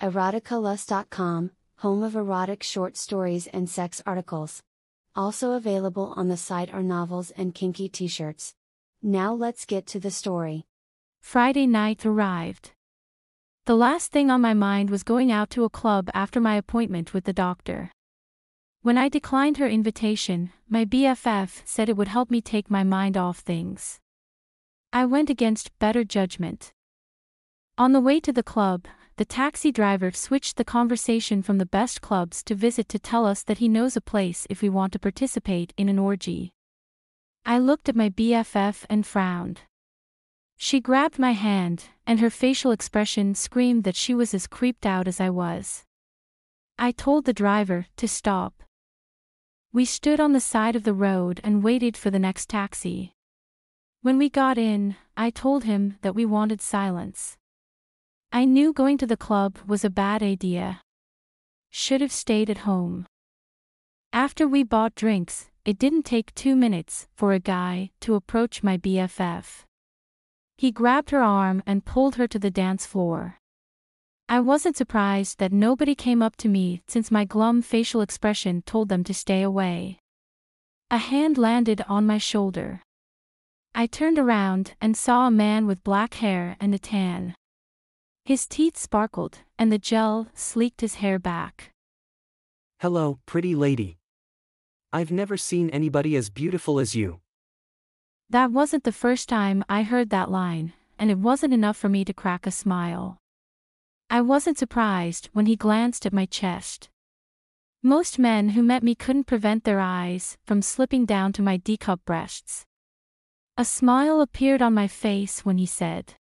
Eroticalust.com, home of erotic short stories and sex articles. Also available on the site are novels and kinky t shirts. Now let's get to the story. Friday night arrived. The last thing on my mind was going out to a club after my appointment with the doctor. When I declined her invitation, my BFF said it would help me take my mind off things. I went against better judgment. On the way to the club, the taxi driver switched the conversation from the best clubs to visit to tell us that he knows a place if we want to participate in an orgy. I looked at my BFF and frowned. She grabbed my hand, and her facial expression screamed that she was as creeped out as I was. I told the driver to stop. We stood on the side of the road and waited for the next taxi. When we got in, I told him that we wanted silence. I knew going to the club was a bad idea. Should have stayed at home. After we bought drinks, it didn't take two minutes for a guy to approach my BFF. He grabbed her arm and pulled her to the dance floor. I wasn't surprised that nobody came up to me since my glum facial expression told them to stay away. A hand landed on my shoulder. I turned around and saw a man with black hair and a tan. His teeth sparkled, and the gel sleeked his hair back. Hello, pretty lady. I've never seen anybody as beautiful as you. That wasn't the first time I heard that line, and it wasn't enough for me to crack a smile. I wasn't surprised when he glanced at my chest. Most men who met me couldn't prevent their eyes from slipping down to my D-cup breasts. A smile appeared on my face when he said,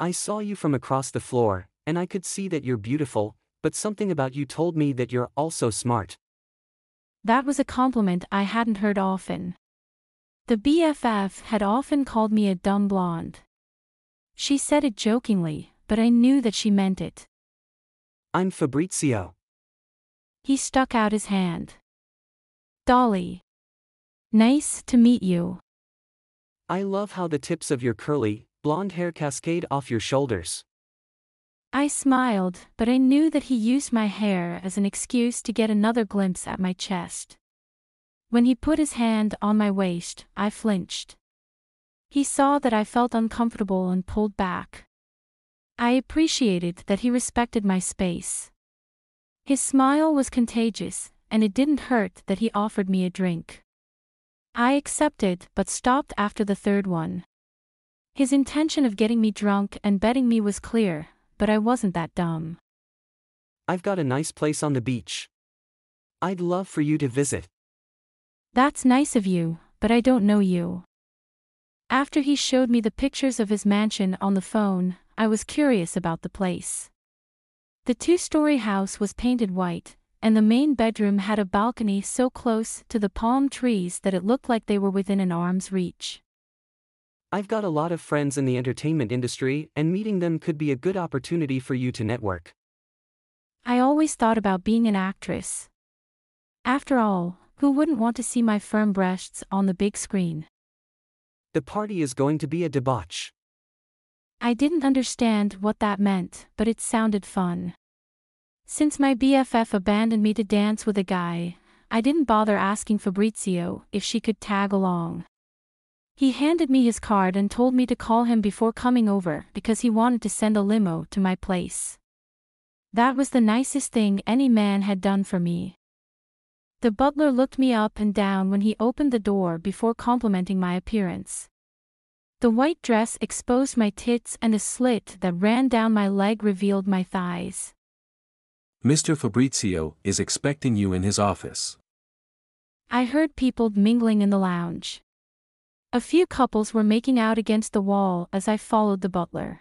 I saw you from across the floor, and I could see that you're beautiful, but something about you told me that you're also smart. That was a compliment I hadn't heard often. The BFF had often called me a dumb blonde. She said it jokingly, but I knew that she meant it. I'm Fabrizio. He stuck out his hand. Dolly. Nice to meet you. I love how the tips of your curly, blonde hair cascade off your shoulders. I smiled, but I knew that he used my hair as an excuse to get another glimpse at my chest. When he put his hand on my waist, I flinched. He saw that I felt uncomfortable and pulled back. I appreciated that he respected my space. His smile was contagious, and it didn't hurt that he offered me a drink. I accepted but stopped after the third one. His intention of getting me drunk and betting me was clear, but I wasn't that dumb. I've got a nice place on the beach. I'd love for you to visit. That's nice of you, but I don't know you. After he showed me the pictures of his mansion on the phone, I was curious about the place. The two story house was painted white, and the main bedroom had a balcony so close to the palm trees that it looked like they were within an arm's reach. I've got a lot of friends in the entertainment industry, and meeting them could be a good opportunity for you to network. I always thought about being an actress. After all, who wouldn't want to see my firm breasts on the big screen? The party is going to be a debauch. I didn't understand what that meant, but it sounded fun. Since my BFF abandoned me to dance with a guy, I didn't bother asking Fabrizio if she could tag along. He handed me his card and told me to call him before coming over because he wanted to send a limo to my place. That was the nicest thing any man had done for me. The butler looked me up and down when he opened the door before complimenting my appearance. The white dress exposed my tits and a slit that ran down my leg revealed my thighs. Mr. Fabrizio is expecting you in his office. I heard people mingling in the lounge. A few couples were making out against the wall as I followed the butler.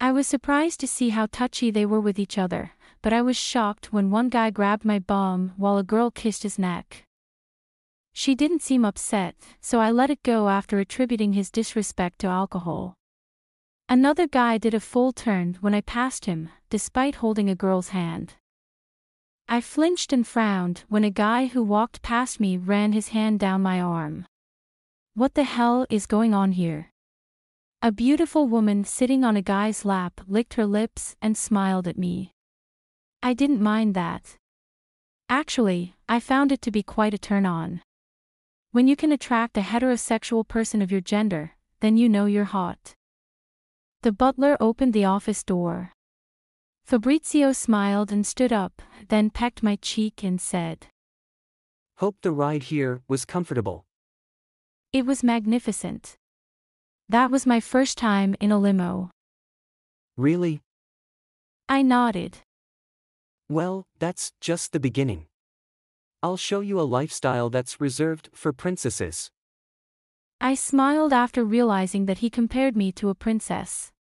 I was surprised to see how touchy they were with each other, but I was shocked when one guy grabbed my bum while a girl kissed his neck. She didn't seem upset, so I let it go after attributing his disrespect to alcohol. Another guy did a full turn when I passed him, despite holding a girl's hand. I flinched and frowned when a guy who walked past me ran his hand down my arm. What the hell is going on here? A beautiful woman sitting on a guy's lap licked her lips and smiled at me. I didn't mind that. Actually, I found it to be quite a turn on. When you can attract a heterosexual person of your gender, then you know you're hot. The butler opened the office door. Fabrizio smiled and stood up, then pecked my cheek and said, Hope the ride here was comfortable. It was magnificent. That was my first time in a limo. Really? I nodded. Well, that's just the beginning. I'll show you a lifestyle that's reserved for princesses. I smiled after realizing that he compared me to a princess.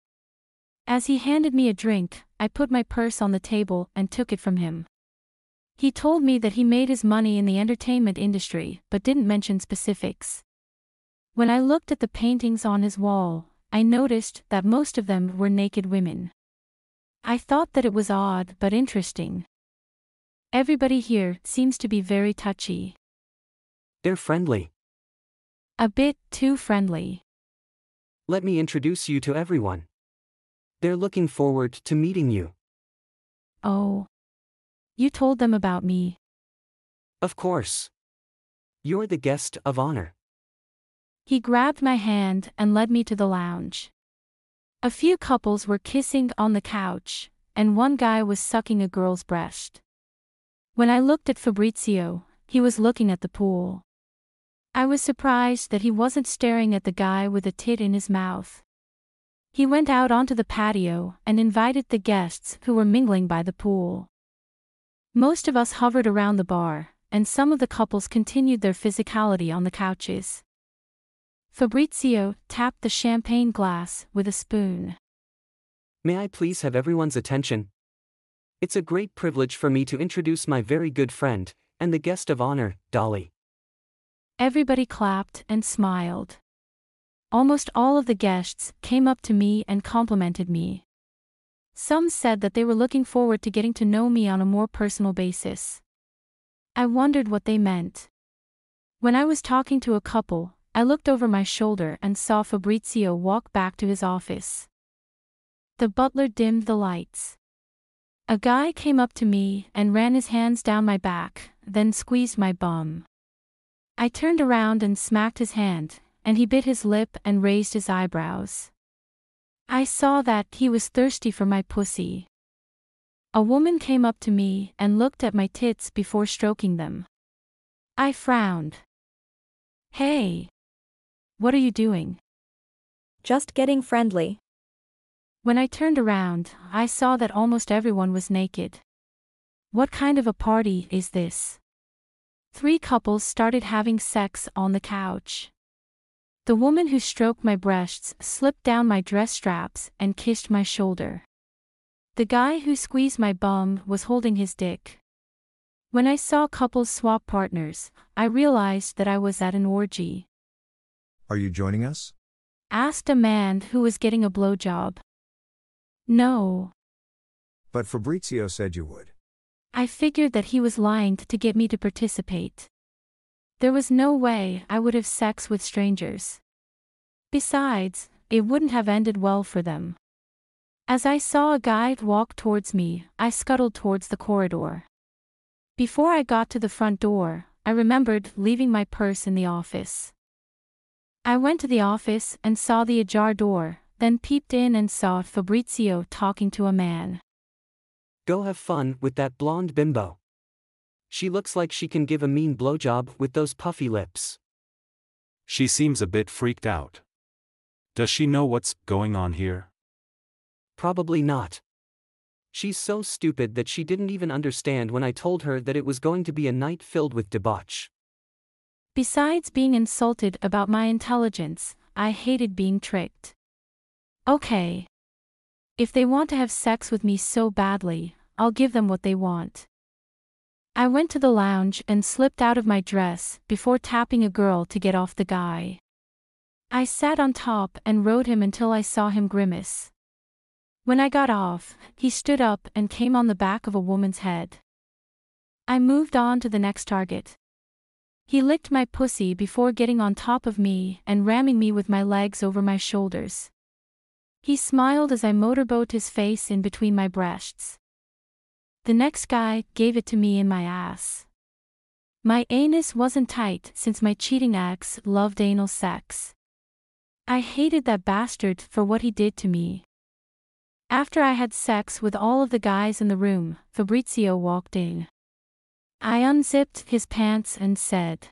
As he handed me a drink, I put my purse on the table and took it from him. He told me that he made his money in the entertainment industry but didn't mention specifics. When I looked at the paintings on his wall, I noticed that most of them were naked women. I thought that it was odd but interesting. Everybody here seems to be very touchy. They're friendly. A bit too friendly. Let me introduce you to everyone. They're looking forward to meeting you. Oh. You told them about me. Of course. You're the guest of honor. He grabbed my hand and led me to the lounge. A few couples were kissing on the couch, and one guy was sucking a girl's breast. When I looked at Fabrizio, he was looking at the pool. I was surprised that he wasn't staring at the guy with a tit in his mouth. He went out onto the patio and invited the guests who were mingling by the pool. Most of us hovered around the bar, and some of the couples continued their physicality on the couches. Fabrizio tapped the champagne glass with a spoon. May I please have everyone's attention? It's a great privilege for me to introduce my very good friend, and the guest of honor, Dolly. Everybody clapped and smiled. Almost all of the guests came up to me and complimented me. Some said that they were looking forward to getting to know me on a more personal basis. I wondered what they meant. When I was talking to a couple, I looked over my shoulder and saw Fabrizio walk back to his office. The butler dimmed the lights. A guy came up to me and ran his hands down my back, then squeezed my bum. I turned around and smacked his hand, and he bit his lip and raised his eyebrows. I saw that he was thirsty for my pussy. A woman came up to me and looked at my tits before stroking them. I frowned. Hey! What are you doing? Just getting friendly. When I turned around, I saw that almost everyone was naked. What kind of a party is this? Three couples started having sex on the couch. The woman who stroked my breasts slipped down my dress straps and kissed my shoulder. The guy who squeezed my bum was holding his dick. When I saw couples swap partners, I realized that I was at an orgy. Are you joining us? Asked a man who was getting a blowjob. No. But Fabrizio said you would. I figured that he was lying to get me to participate. There was no way I would have sex with strangers. Besides, it wouldn't have ended well for them. As I saw a guy walk towards me, I scuttled towards the corridor. Before I got to the front door, I remembered leaving my purse in the office. I went to the office and saw the ajar door, then peeped in and saw Fabrizio talking to a man. Go have fun with that blonde bimbo. She looks like she can give a mean blowjob with those puffy lips. She seems a bit freaked out. Does she know what's going on here? Probably not. She's so stupid that she didn't even understand when I told her that it was going to be a night filled with debauch. Besides being insulted about my intelligence, I hated being tricked. Okay. If they want to have sex with me so badly, I'll give them what they want. I went to the lounge and slipped out of my dress before tapping a girl to get off the guy. I sat on top and rode him until I saw him grimace. When I got off, he stood up and came on the back of a woman's head. I moved on to the next target. He licked my pussy before getting on top of me and ramming me with my legs over my shoulders. He smiled as I motorboat his face in between my breasts. The next guy gave it to me in my ass. My anus wasn't tight since my cheating ex loved anal sex. I hated that bastard for what he did to me. After I had sex with all of the guys in the room, Fabrizio walked in. I unzipped his pants and said,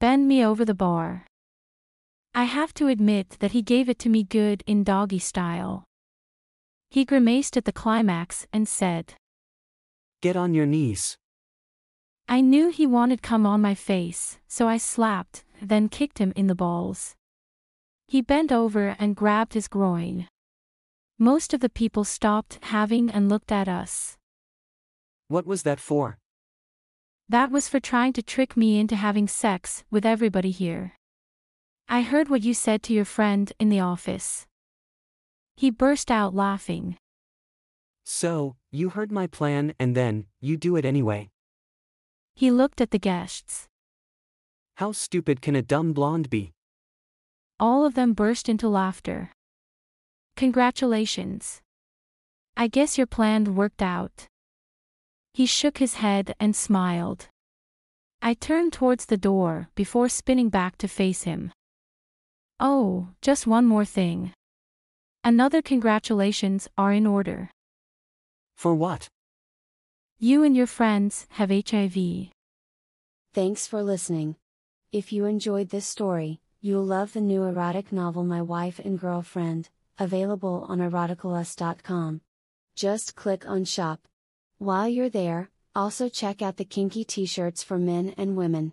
Bend me over the bar. I have to admit that he gave it to me good in doggy style. He grimaced at the climax and said, Get on your knees. I knew he wanted come on my face, so I slapped, then kicked him in the balls. He bent over and grabbed his groin. Most of the people stopped having and looked at us. What was that for? That was for trying to trick me into having sex with everybody here. I heard what you said to your friend in the office. He burst out laughing. So, you heard my plan and then, you do it anyway. He looked at the guests. How stupid can a dumb blonde be? All of them burst into laughter. Congratulations. I guess your plan worked out. He shook his head and smiled. I turned towards the door before spinning back to face him. Oh, just one more thing. Another congratulations are in order. For what? You and your friends have HIV. Thanks for listening. If you enjoyed this story, you'll love the new erotic novel My Wife and Girlfriend, available on eroticalust.com. Just click on shop. While you're there, also check out the kinky t-shirts for men and women.